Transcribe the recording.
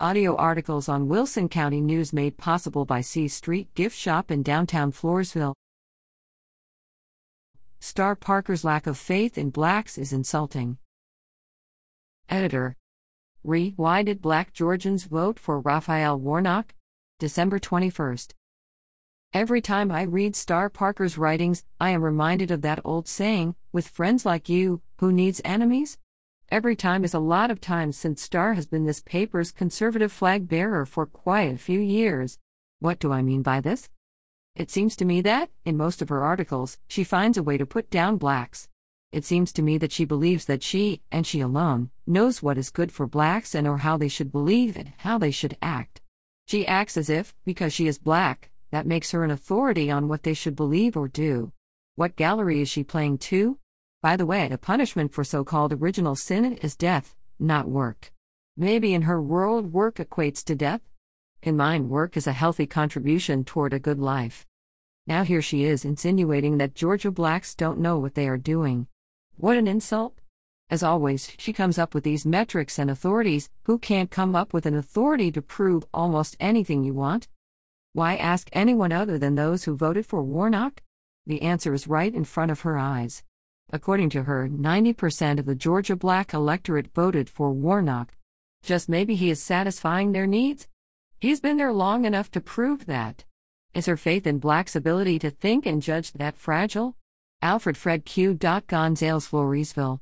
Audio articles on Wilson County News made possible by C Street Gift Shop in downtown Floresville. Star Parker's lack of faith in blacks is insulting. Editor. Re Why did black Georgians vote for Raphael Warnock? December 21st. Every time I read Star Parker's writings, I am reminded of that old saying with friends like you, who needs enemies? Every time is a lot of times since Star has been this paper's conservative flag bearer for quite a few years. What do I mean by this? It seems to me that, in most of her articles, she finds a way to put down blacks. It seems to me that she believes that she, and she alone, knows what is good for blacks and or how they should believe and how they should act. She acts as if, because she is black, that makes her an authority on what they should believe or do. What gallery is she playing to? By the way, the punishment for so called original sin is death, not work. Maybe in her world, work equates to death? In mine, work is a healthy contribution toward a good life. Now here she is insinuating that Georgia blacks don't know what they are doing. What an insult! As always, she comes up with these metrics and authorities. Who can't come up with an authority to prove almost anything you want? Why ask anyone other than those who voted for Warnock? The answer is right in front of her eyes. According to her, 90% of the Georgia black electorate voted for Warnock. Just maybe he is satisfying their needs? He's been there long enough to prove that. Is her faith in blacks' ability to think and judge that fragile? Alfred Fred Q. Gonzales Floresville.